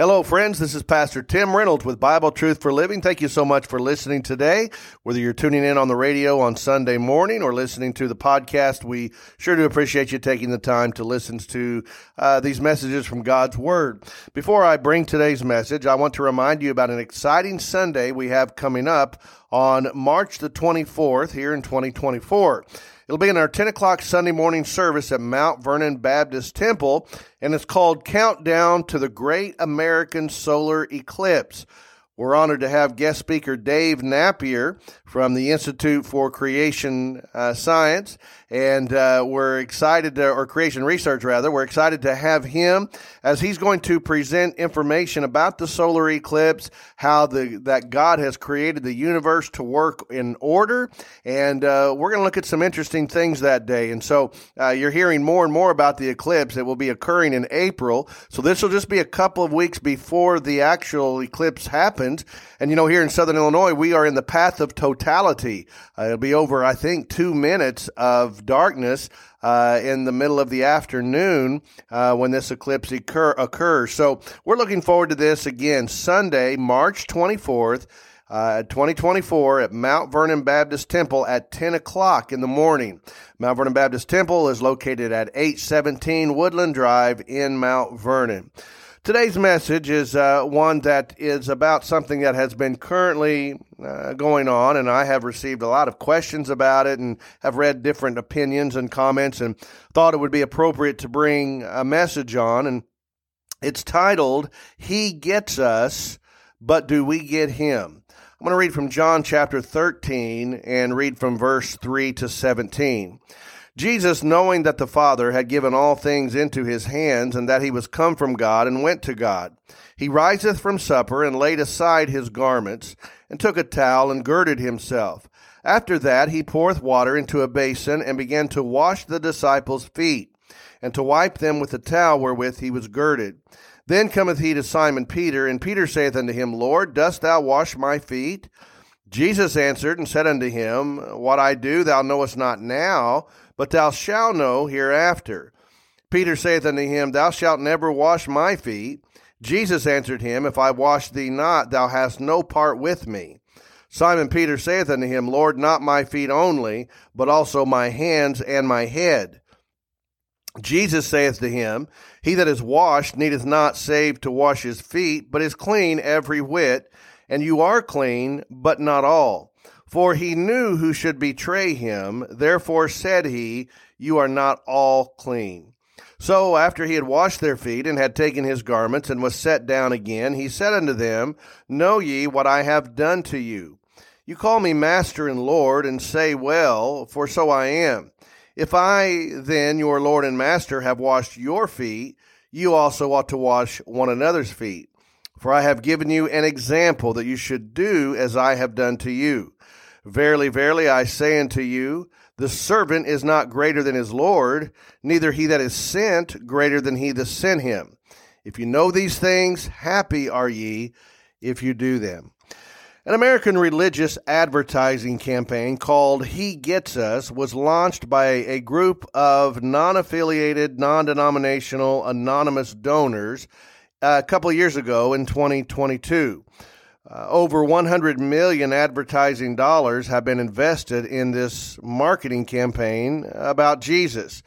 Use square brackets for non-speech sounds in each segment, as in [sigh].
Hello, friends. This is Pastor Tim Reynolds with Bible Truth for Living. Thank you so much for listening today. Whether you're tuning in on the radio on Sunday morning or listening to the podcast, we sure do appreciate you taking the time to listen to uh, these messages from God's Word. Before I bring today's message, I want to remind you about an exciting Sunday we have coming up on March the 24th here in 2024. It'll be in our 10 o'clock Sunday morning service at Mount Vernon Baptist Temple, and it's called Countdown to the Great American Solar Eclipse. We're honored to have guest speaker Dave Napier from the Institute for Creation uh, Science, and uh, we're excited to, or Creation Research rather, we're excited to have him as he's going to present information about the solar eclipse, how the that God has created the universe to work in order, and uh, we're going to look at some interesting things that day. And so uh, you're hearing more and more about the eclipse. It will be occurring in April, so this will just be a couple of weeks before the actual eclipse happens And you know, here in Southern Illinois, we are in the path of totality. Uh, it'll be over, I think, two minutes of darkness uh, in the middle of the afternoon uh, when this eclipse occur- occurs. So we're looking forward to this again Sunday, March 24th. Uh, 2024 at Mount Vernon Baptist Temple at 10 o'clock in the morning. Mount Vernon Baptist Temple is located at 817 Woodland Drive in Mount Vernon. Today's message is uh, one that is about something that has been currently uh, going on, and I have received a lot of questions about it and have read different opinions and comments and thought it would be appropriate to bring a message on. And it's titled, He Gets Us, But Do We Get Him? I'm going to read from John chapter 13 and read from verse 3 to 17. Jesus, knowing that the Father had given all things into his hands, and that he was come from God, and went to God, he riseth from supper, and laid aside his garments, and took a towel, and girded himself. After that, he poureth water into a basin, and began to wash the disciples' feet, and to wipe them with the towel wherewith he was girded. Then cometh he to Simon Peter, and Peter saith unto him, Lord, dost thou wash my feet? Jesus answered and said unto him, What I do thou knowest not now, but thou shalt know hereafter. Peter saith unto him, Thou shalt never wash my feet. Jesus answered him, If I wash thee not, thou hast no part with me. Simon Peter saith unto him, Lord, not my feet only, but also my hands and my head. Jesus saith to him, He that is washed needeth not save to wash his feet, but is clean every whit, and you are clean, but not all. For he knew who should betray him. Therefore said he, You are not all clean. So after he had washed their feet and had taken his garments and was set down again, he said unto them, Know ye what I have done to you? You call me master and Lord, and say, Well, for so I am. If I then, your Lord and master, have washed your feet, you also ought to wash one another's feet. For I have given you an example that you should do as I have done to you. Verily, verily, I say unto you, the servant is not greater than his Lord, neither he that is sent greater than he that sent him. If you know these things, happy are ye if you do them. An American religious advertising campaign called He Gets Us was launched by a group of non affiliated, non denominational, anonymous donors uh, a couple years ago in 2022. Uh, over 100 million advertising dollars have been invested in this marketing campaign about Jesus.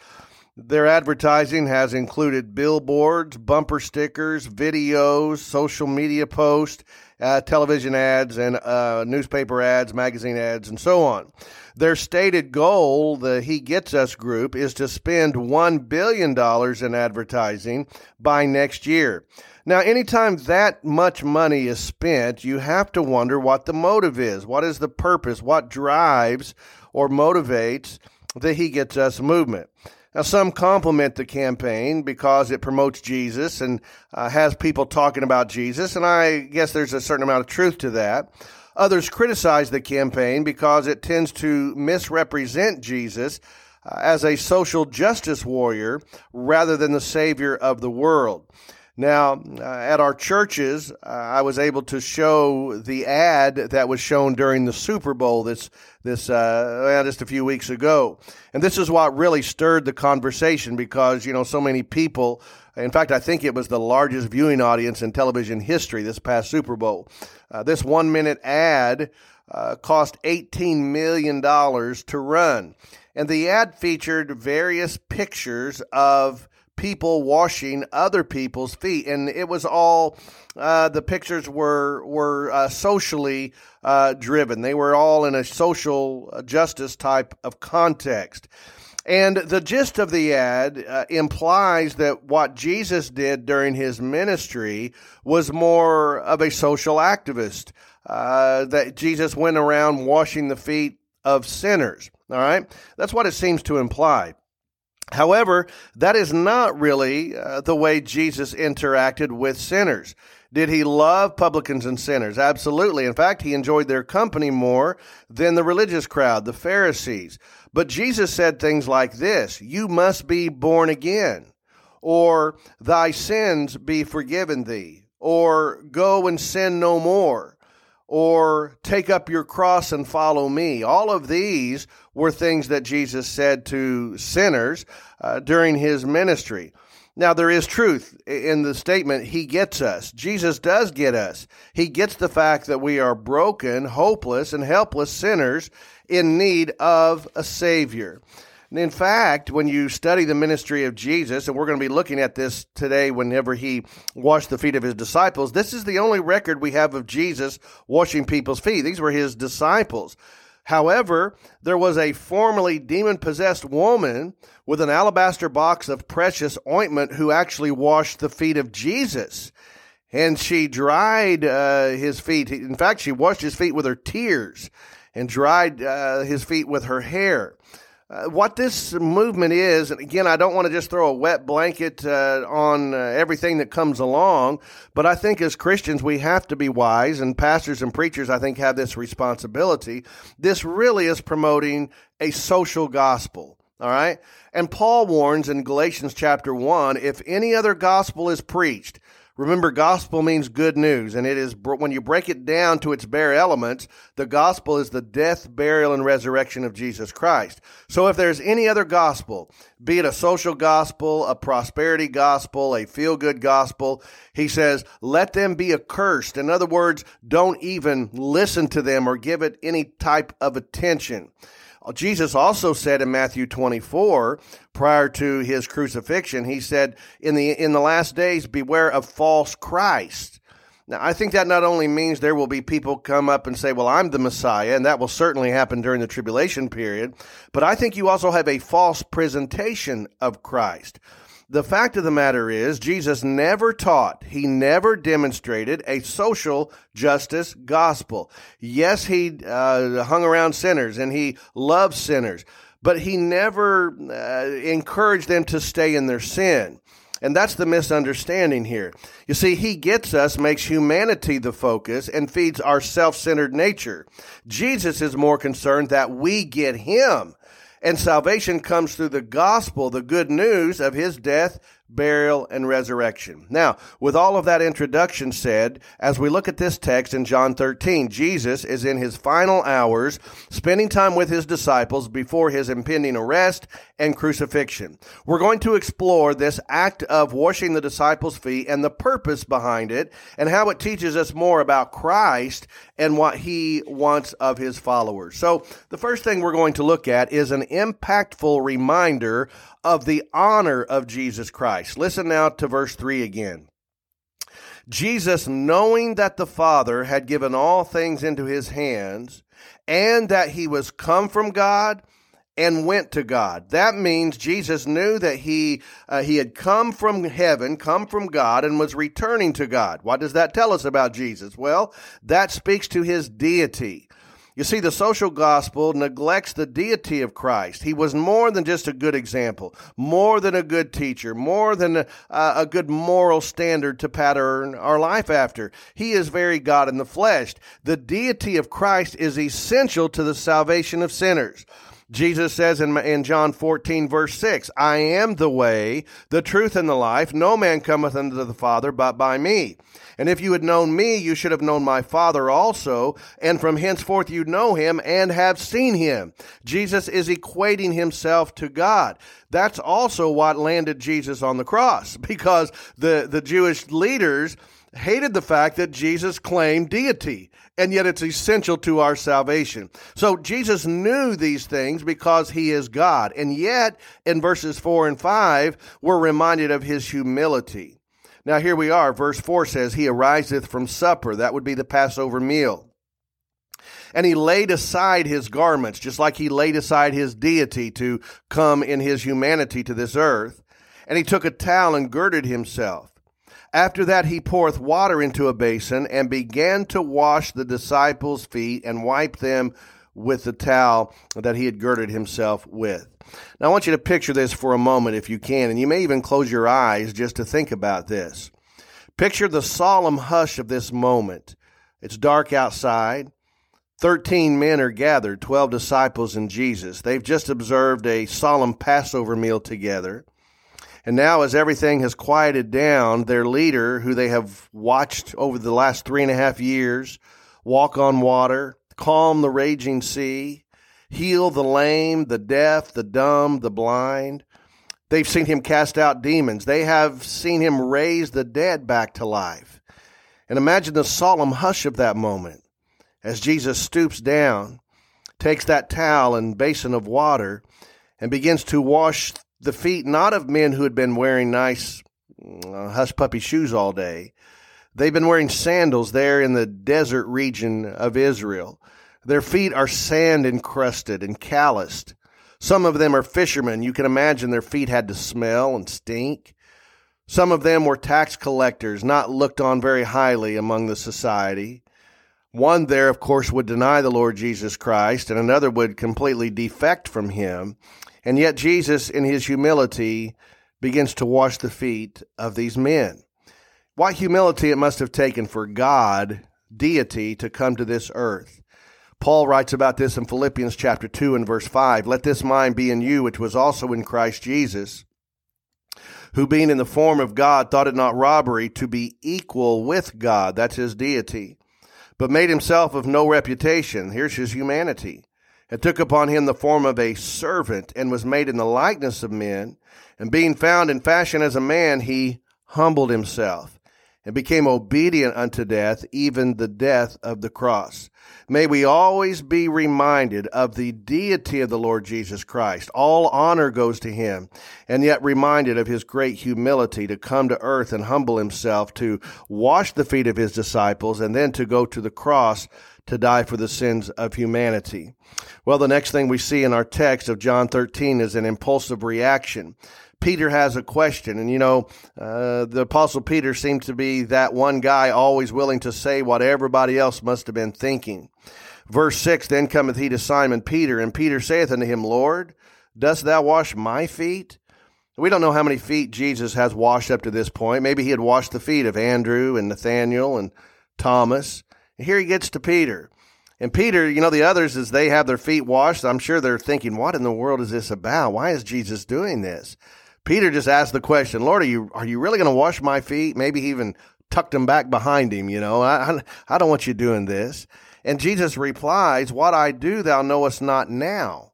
Their advertising has included billboards, bumper stickers, videos, social media posts, uh, television ads, and uh, newspaper ads, magazine ads, and so on. Their stated goal, the He Gets Us group, is to spend $1 billion in advertising by next year. Now, anytime that much money is spent, you have to wonder what the motive is. What is the purpose? What drives or motivates the He Gets Us movement? Now, some compliment the campaign because it promotes Jesus and uh, has people talking about Jesus, and I guess there's a certain amount of truth to that. Others criticize the campaign because it tends to misrepresent Jesus uh, as a social justice warrior rather than the savior of the world. Now, uh, at our churches, uh, I was able to show the ad that was shown during the Super Bowl this this uh, just a few weeks ago, and this is what really stirred the conversation because you know so many people. In fact, I think it was the largest viewing audience in television history this past Super Bowl. Uh, this one minute ad uh, cost eighteen million dollars to run, and the ad featured various pictures of people washing other people's feet, and it was all uh, the pictures were were uh, socially uh, driven. They were all in a social justice type of context. And the gist of the ad uh, implies that what Jesus did during his ministry was more of a social activist. Uh, that Jesus went around washing the feet of sinners. All right, that's what it seems to imply. However, that is not really uh, the way Jesus interacted with sinners. Did he love publicans and sinners? Absolutely. In fact, he enjoyed their company more than the religious crowd, the Pharisees. But Jesus said things like this You must be born again, or thy sins be forgiven thee, or go and sin no more or take up your cross and follow me. All of these were things that Jesus said to sinners uh, during his ministry. Now, there is truth in the statement, He gets us. Jesus does get us. He gets the fact that we are broken, hopeless, and helpless sinners in need of a Savior. And in fact, when you study the ministry of Jesus, and we're going to be looking at this today whenever he washed the feet of his disciples, this is the only record we have of Jesus washing people's feet. These were his disciples. However, there was a formerly demon possessed woman with an alabaster box of precious ointment who actually washed the feet of Jesus. And she dried uh, his feet. In fact, she washed his feet with her tears and dried uh, his feet with her hair. Uh, what this movement is, and again, I don't want to just throw a wet blanket uh, on uh, everything that comes along, but I think as Christians, we have to be wise, and pastors and preachers, I think, have this responsibility. This really is promoting a social gospel. All right. And Paul warns in Galatians chapter 1 if any other gospel is preached, Remember, gospel means good news, and it is when you break it down to its bare elements, the gospel is the death, burial, and resurrection of Jesus Christ. So if there's any other gospel, be it a social gospel, a prosperity gospel, a feel good gospel, he says, let them be accursed. In other words, don't even listen to them or give it any type of attention. Jesus also said in Matthew 24, prior to his crucifixion, he said, in the, in the last days, beware of false Christ. Now, I think that not only means there will be people come up and say, well, I'm the Messiah, and that will certainly happen during the tribulation period, but I think you also have a false presentation of Christ. The fact of the matter is, Jesus never taught, he never demonstrated a social justice gospel. Yes, he uh, hung around sinners and he loved sinners, but he never uh, encouraged them to stay in their sin. And that's the misunderstanding here. You see, he gets us, makes humanity the focus, and feeds our self centered nature. Jesus is more concerned that we get him and salvation comes through the gospel, the good news of his death, burial, and resurrection. Now, with all of that introduction said, as we look at this text in John 13, Jesus is in his final hours, spending time with his disciples before his impending arrest and crucifixion. We're going to explore this act of washing the disciples' feet and the purpose behind it, and how it teaches us more about Christ and what he wants of his followers. So, the first thing we're going to look at is an impactful reminder of the honor of Jesus Christ. Listen now to verse 3 again. Jesus, knowing that the Father had given all things into his hands, and that he was come from God and went to God. That means Jesus knew that he uh, he had come from heaven, come from God and was returning to God. What does that tell us about Jesus? Well, that speaks to his deity. You see, the social gospel neglects the deity of Christ. He was more than just a good example, more than a good teacher, more than a, a, good moral standard to pattern our life after. He is very God in the flesh. The deity of Christ is essential to the salvation of sinners. Jesus says in, in John 14, verse 6, I am the way, the truth, and the life. No man cometh unto the Father but by me. And if you had known me, you should have known my Father also. And from henceforth you know him and have seen him. Jesus is equating himself to God. That's also what landed Jesus on the cross [laughs] because the, the Jewish leaders hated the fact that Jesus claimed deity, and yet it's essential to our salvation. So Jesus knew these things because he is God, and yet in verses 4 and 5, we're reminded of his humility. Now here we are. Verse 4 says, He ariseth from supper. That would be the Passover meal. And he laid aside his garments, just like he laid aside his deity to come in his humanity to this earth. And he took a towel and girded himself. After that, he poureth water into a basin and began to wash the disciples' feet and wipe them with the towel that he had girded himself with. Now, I want you to picture this for a moment if you can, and you may even close your eyes just to think about this. Picture the solemn hush of this moment. It's dark outside. Thirteen men are gathered, twelve disciples and Jesus. They've just observed a solemn Passover meal together. And now, as everything has quieted down, their leader, who they have watched over the last three and a half years, walk on water, calm the raging sea, heal the lame, the deaf, the dumb, the blind. They've seen him cast out demons. They have seen him raise the dead back to life. And imagine the solemn hush of that moment as Jesus stoops down, takes that towel and basin of water, and begins to wash the feet not of men who had been wearing nice uh, hush puppy shoes all day. They've been wearing sandals there in the desert region of Israel. Their feet are sand encrusted and calloused. Some of them are fishermen. You can imagine their feet had to smell and stink. Some of them were tax collectors, not looked on very highly among the society. One there, of course, would deny the Lord Jesus Christ, and another would completely defect from him. And yet, Jesus, in his humility, begins to wash the feet of these men. What humility it must have taken for God, deity, to come to this earth. Paul writes about this in Philippians chapter 2 and verse 5. Let this mind be in you, which was also in Christ Jesus, who being in the form of God thought it not robbery to be equal with God. That's his deity. But made himself of no reputation. Here's his humanity and took upon him the form of a servant, and was made in the likeness of men. And being found in fashion as a man, he humbled himself and became obedient unto death, even the death of the cross. May we always be reminded of the deity of the Lord Jesus Christ. All honor goes to him, and yet reminded of his great humility to come to earth and humble himself, to wash the feet of his disciples, and then to go to the cross to die for the sins of humanity. Well, the next thing we see in our text of John 13 is an impulsive reaction. Peter has a question, and you know, uh, the Apostle Peter seems to be that one guy always willing to say what everybody else must have been thinking. Verse 6 Then cometh he to Simon Peter, and Peter saith unto him, Lord, dost thou wash my feet? We don't know how many feet Jesus has washed up to this point. Maybe he had washed the feet of Andrew and Nathaniel and Thomas. And here he gets to Peter. And Peter, you know, the others, as they have their feet washed, I'm sure they're thinking, what in the world is this about? Why is Jesus doing this? Peter just asked the question, Lord, are you, are you really going to wash my feet? Maybe he even tucked them back behind him, you know. I, I don't want you doing this. And Jesus replies, What I do thou knowest not now,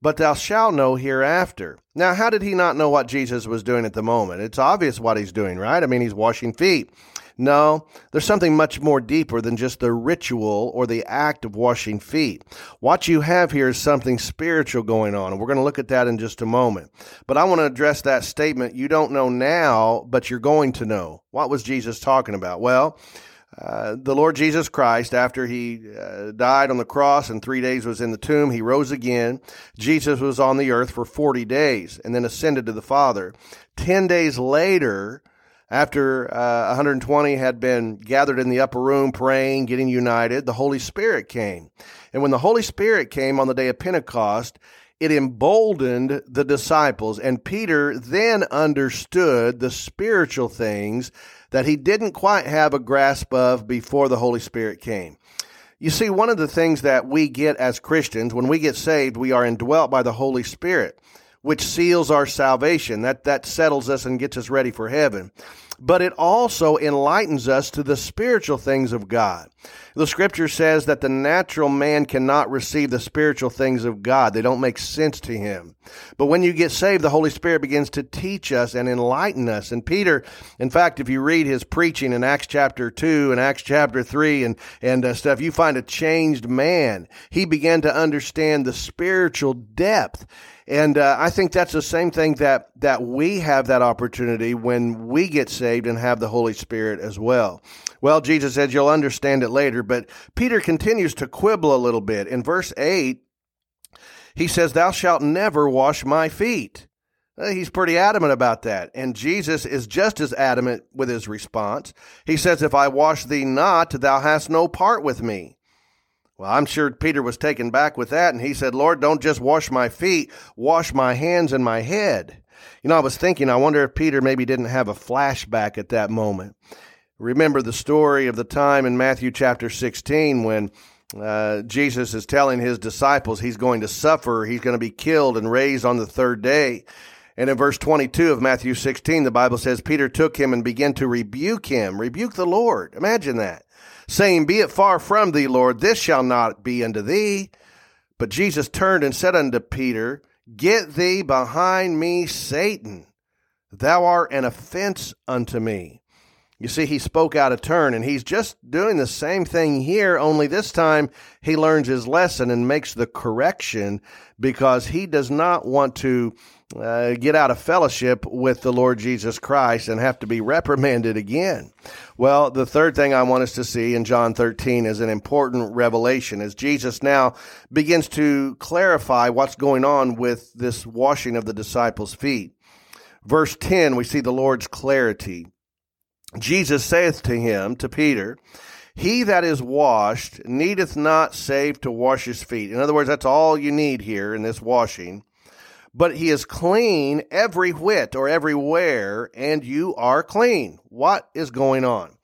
but thou shalt know hereafter. Now, how did he not know what Jesus was doing at the moment? It's obvious what he's doing, right? I mean, he's washing feet. No, there's something much more deeper than just the ritual or the act of washing feet. What you have here is something spiritual going on, and we're going to look at that in just a moment. But I want to address that statement you don't know now, but you're going to know. What was Jesus talking about? Well, uh, the Lord Jesus Christ, after he uh, died on the cross and three days was in the tomb, he rose again. Jesus was on the earth for 40 days and then ascended to the Father. Ten days later, after uh, 120 had been gathered in the upper room praying, getting united, the Holy Spirit came. And when the Holy Spirit came on the day of Pentecost, it emboldened the disciples. And Peter then understood the spiritual things that he didn't quite have a grasp of before the Holy Spirit came. You see, one of the things that we get as Christians, when we get saved, we are indwelt by the Holy Spirit, which seals our salvation. That, that settles us and gets us ready for heaven but it also enlightens us to the spiritual things of God. The scripture says that the natural man cannot receive the spiritual things of God. They don't make sense to him. But when you get saved, the Holy Spirit begins to teach us and enlighten us. And Peter, in fact, if you read his preaching in Acts chapter 2 and Acts chapter 3 and, and uh, stuff, you find a changed man. He began to understand the spiritual depth. And uh, I think that's the same thing that that we have that opportunity when we get saved and have the Holy Spirit as well. Well, Jesus said you'll understand it later, but Peter continues to quibble a little bit. In verse 8, he says, Thou shalt never wash my feet. Uh, he's pretty adamant about that. And Jesus is just as adamant with his response. He says, If I wash thee not, thou hast no part with me. Well, I'm sure Peter was taken back with that, and he said, Lord, don't just wash my feet, wash my hands and my head. You know, I was thinking, I wonder if Peter maybe didn't have a flashback at that moment. Remember the story of the time in Matthew chapter 16 when uh, Jesus is telling his disciples he's going to suffer, he's going to be killed and raised on the third day. And in verse 22 of Matthew 16, the Bible says, Peter took him and began to rebuke him. Rebuke the Lord. Imagine that saying, Be it far from thee, Lord, this shall not be unto thee. But Jesus turned and said unto Peter, Get thee behind me, Satan. Thou art an offense unto me. You see, he spoke out of turn, and he's just doing the same thing here, only this time he learns his lesson and makes the correction because he does not want to uh, get out of fellowship with the Lord Jesus Christ and have to be reprimanded again. Well, the third thing I want us to see in John 13 is an important revelation as Jesus now begins to clarify what's going on with this washing of the disciples' feet. Verse 10, we see the Lord's clarity. Jesus saith to him, to Peter, He that is washed needeth not save to wash his feet. In other words, that's all you need here in this washing. But he is clean every whit or everywhere, and you are clean. What is going on?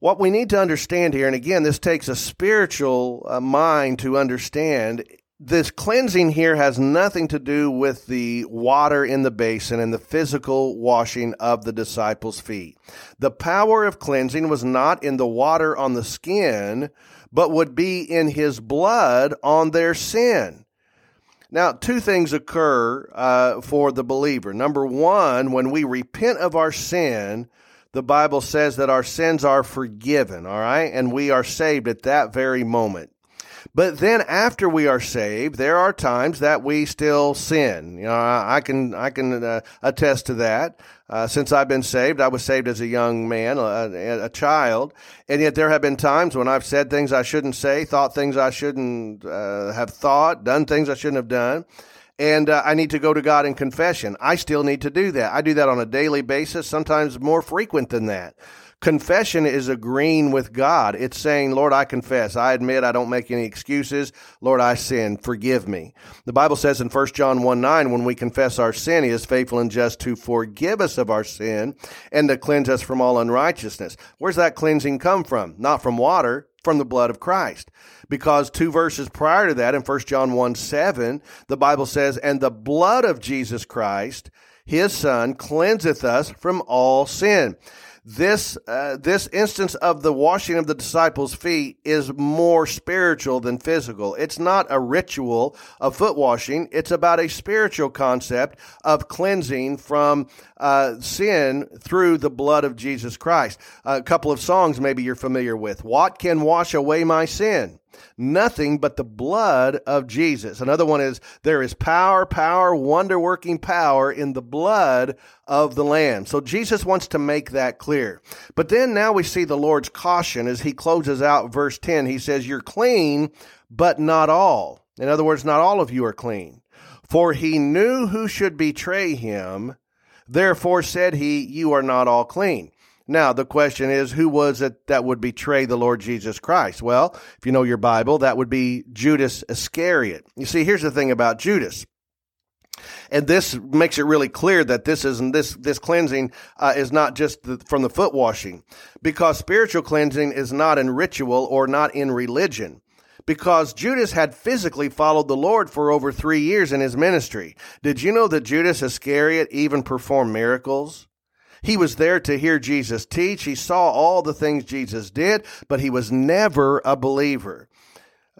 What we need to understand here, and again, this takes a spiritual uh, mind to understand, this cleansing here has nothing to do with the water in the basin and the physical washing of the disciples' feet. The power of cleansing was not in the water on the skin, but would be in his blood on their sin. Now, two things occur uh, for the believer. Number one, when we repent of our sin, the Bible says that our sins are forgiven, all right? And we are saved at that very moment. But then after we are saved, there are times that we still sin. You know, I can I can uh, attest to that. Uh, since I've been saved, I was saved as a young man, a, a, child, and yet there have been times when I've said things I shouldn't say, thought things I shouldn't uh, have thought, done things I shouldn't have done and uh, I need to go to God in confession. I still need to do that. I do that on a daily basis, sometimes more frequent than that. Confession is agreeing with God. It's saying, Lord, I confess. I admit I don't make any excuses. Lord, I sin. Forgive me. The Bible says in 1 John 1 9, when we confess our sin, He is faithful and just to forgive us of our sin and to cleanse us from all unrighteousness. Where's that cleansing come from? Not from water, from the blood of Christ. Because two verses prior to that, in 1 John 1 7, the Bible says, And the blood of Jesus Christ, his Son, cleanseth us from all sin this uh, this instance of the washing of the disciples' feet is more spiritual than physical. It's not a ritual of foot washing. It's about a spiritual concept of cleansing from uh, sin through the blood of Jesus Christ. A couple of songs maybe you're familiar with. What can wash away my sin? Nothing but the blood of Jesus. Another one is there is power, power, wonder working power in the blood of the Lamb. So Jesus wants to make that clear. But then now we see the Lord's caution as he closes out verse 10. He says, You're clean, but not all. In other words, not all of you are clean. For he knew who should betray him. Therefore said he, You are not all clean. Now, the question is, who was it that would betray the Lord Jesus Christ? Well, if you know your Bible, that would be Judas Iscariot. You see, here's the thing about Judas. And this makes it really clear that this isn't this this cleansing uh, is not just the, from the foot washing, because spiritual cleansing is not in ritual or not in religion. Because Judas had physically followed the Lord for over three years in his ministry. Did you know that Judas Iscariot even performed miracles? He was there to hear Jesus teach. He saw all the things Jesus did, but he was never a believer.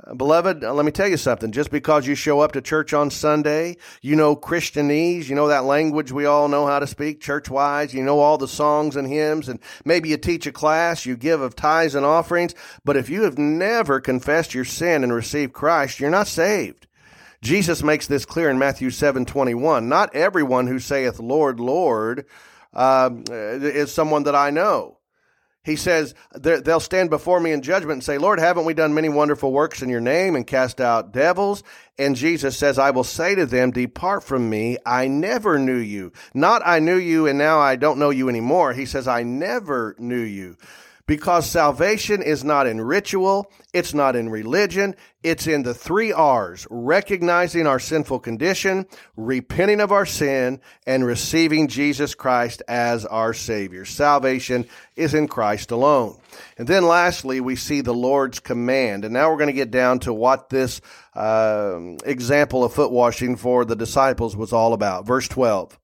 Uh, beloved, uh, let me tell you something. Just because you show up to church on Sunday, you know Christianese, you know that language we all know how to speak church wise, you know all the songs and hymns, and maybe you teach a class, you give of tithes and offerings, but if you have never confessed your sin and received Christ, you're not saved. Jesus makes this clear in Matthew 7 21. Not everyone who saith, Lord, Lord, uh, is someone that I know he says, They'll stand before me in judgment and say, Lord, haven't we done many wonderful works in your name and cast out devils? And Jesus says, I will say to them, Depart from me. I never knew you. Not I knew you and now I don't know you anymore. He says, I never knew you because salvation is not in ritual, it's not in religion, it's in the three R's recognizing our sinful condition, repenting of our sin, and receiving Jesus Christ as our Savior. Salvation is in Christ alone. And then lastly, we see the Lord's command. And now we're going to get down to what this uh, example of foot washing for the disciples was all about. Verse 12.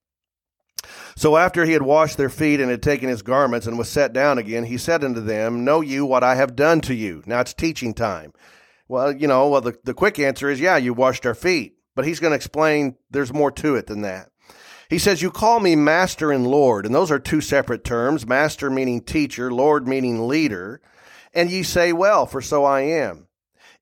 So after he had washed their feet and had taken his garments and was set down again, he said unto them, Know you what I have done to you? Now it's teaching time. Well, you know, well, the, the quick answer is, yeah, you washed our feet. But he's going to explain there's more to it than that. He says, You call me master and Lord, and those are two separate terms master meaning teacher, Lord meaning leader. And ye say, Well, for so I am.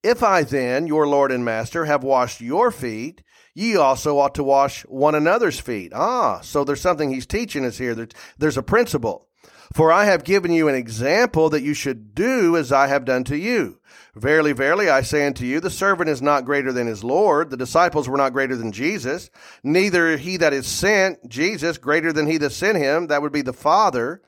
If I then, your Lord and master, have washed your feet, Ye also ought to wash one another's feet. Ah, so there's something he's teaching us here. There's, a principle. For I have given you an example that you should do as I have done to you. Verily, verily, I say unto you, the servant is not greater than his Lord. The disciples were not greater than Jesus. Neither he that is sent, Jesus, greater than he that sent him. That would be the Father.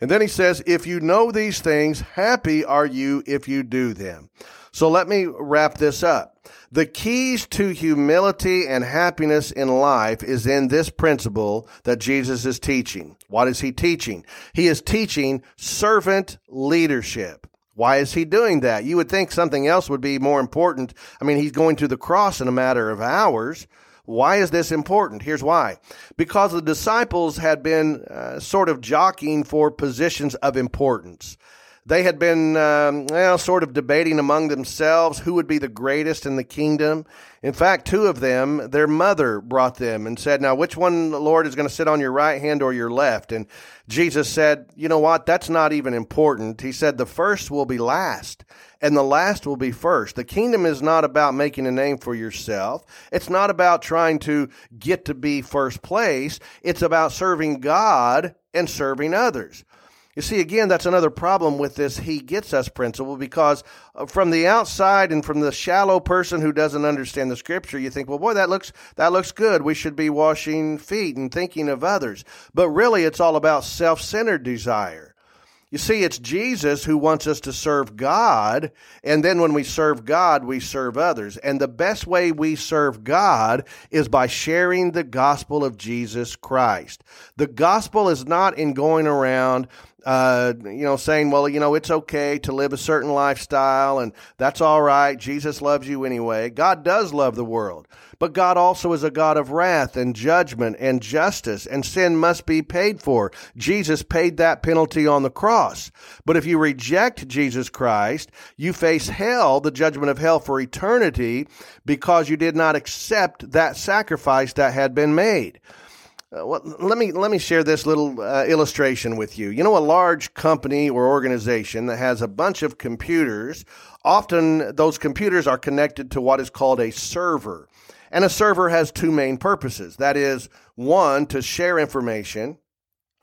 And then he says, if you know these things, happy are you if you do them. So let me wrap this up. The keys to humility and happiness in life is in this principle that Jesus is teaching. What is he teaching? He is teaching servant leadership. Why is he doing that? You would think something else would be more important. I mean, he's going to the cross in a matter of hours. Why is this important? Here's why. Because the disciples had been uh, sort of jockeying for positions of importance. They had been, um, well, sort of debating among themselves who would be the greatest in the kingdom. In fact, two of them, their mother brought them and said, Now, which one, Lord, is going to sit on your right hand or your left? And Jesus said, You know what? That's not even important. He said, The first will be last and the last will be first. The kingdom is not about making a name for yourself. It's not about trying to get to be first place. It's about serving God and serving others. You see, again, that's another problem with this he gets us principle because uh, from the outside and from the shallow person who doesn't understand the scripture, you think, well, boy, that looks, that looks good. We should be washing feet and thinking of others. But really, it's all about self centered desire. You see, it's Jesus who wants us to serve God, and then when we serve God, we serve others. And the best way we serve God is by sharing the gospel of Jesus Christ. The gospel is not in going around uh, you know, saying, well, you know, it's okay to live a certain lifestyle and that's all right. Jesus loves you anyway. God does love the world, but God also is a God of wrath and judgment and justice, and sin must be paid for. Jesus paid that penalty on the cross. But if you reject Jesus Christ, you face hell, the judgment of hell for eternity, because you did not accept that sacrifice that had been made. Uh, well, let me let me share this little uh, illustration with you. You know, a large company or organization that has a bunch of computers. Often, those computers are connected to what is called a server, and a server has two main purposes. That is, one to share information,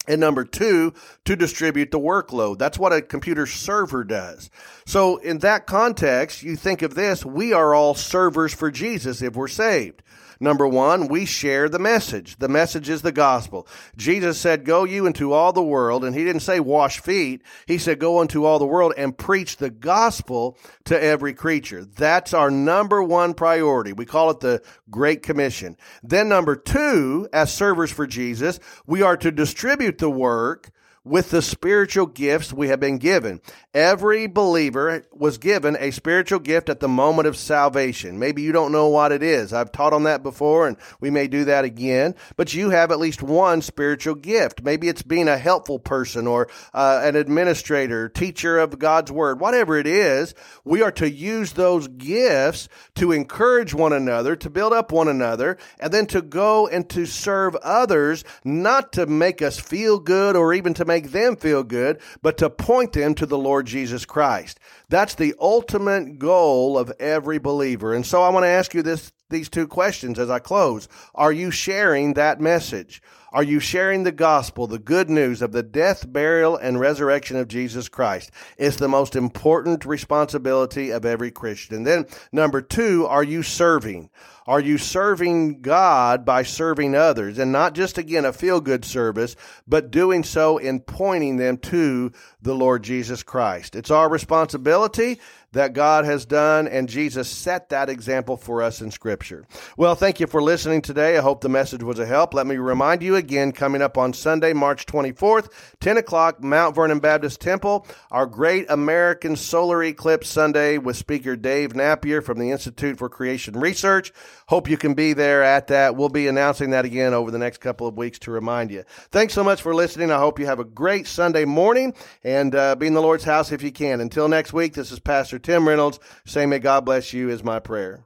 and number two, to distribute the workload. That's what a computer server does. So, in that context, you think of this we are all servers for Jesus if we're saved. Number one, we share the message. The message is the gospel. Jesus said, Go you into all the world, and he didn't say wash feet. He said, Go into all the world and preach the gospel to every creature. That's our number one priority. We call it the Great Commission. Then, number two, as servers for Jesus, we are to distribute the work with the spiritual gifts we have been given. Every believer was given a spiritual gift at the moment of salvation. Maybe you don't know what it is. I've taught on that before and we may do that again, but you have at least one spiritual gift. Maybe it's being a helpful person or uh, an administrator, teacher of God's word, whatever it is. We are to use those gifts to encourage one another, to build up one another, and then to go and to serve others, not to make us feel good or even to make make them feel good, but to point them to the Lord Jesus Christ. That's the ultimate goal of every believer. And so I want to ask you this, these two questions as I close. Are you sharing that message? Are you sharing the gospel, the good news of the death, burial, and resurrection of Jesus Christ? It's the most important responsibility of every Christian. And then number two, are you serving? Are you serving God by serving others? And not just, again, a feel good service, but doing so in pointing them to the Lord Jesus Christ. It's our responsibility that God has done, and Jesus set that example for us in Scripture. Well, thank you for listening today. I hope the message was a help. Let me remind you again, coming up on Sunday, March 24th, 10 o'clock, Mount Vernon Baptist Temple, our great American Solar Eclipse Sunday with speaker Dave Napier from the Institute for Creation Research. Hope you can be there at that. We'll be announcing that again over the next couple of weeks to remind you. Thanks so much for listening. I hope you have a great Sunday morning and uh, be in the Lord's house if you can. Until next week, this is Pastor Tim Reynolds say, May God bless you, is my prayer.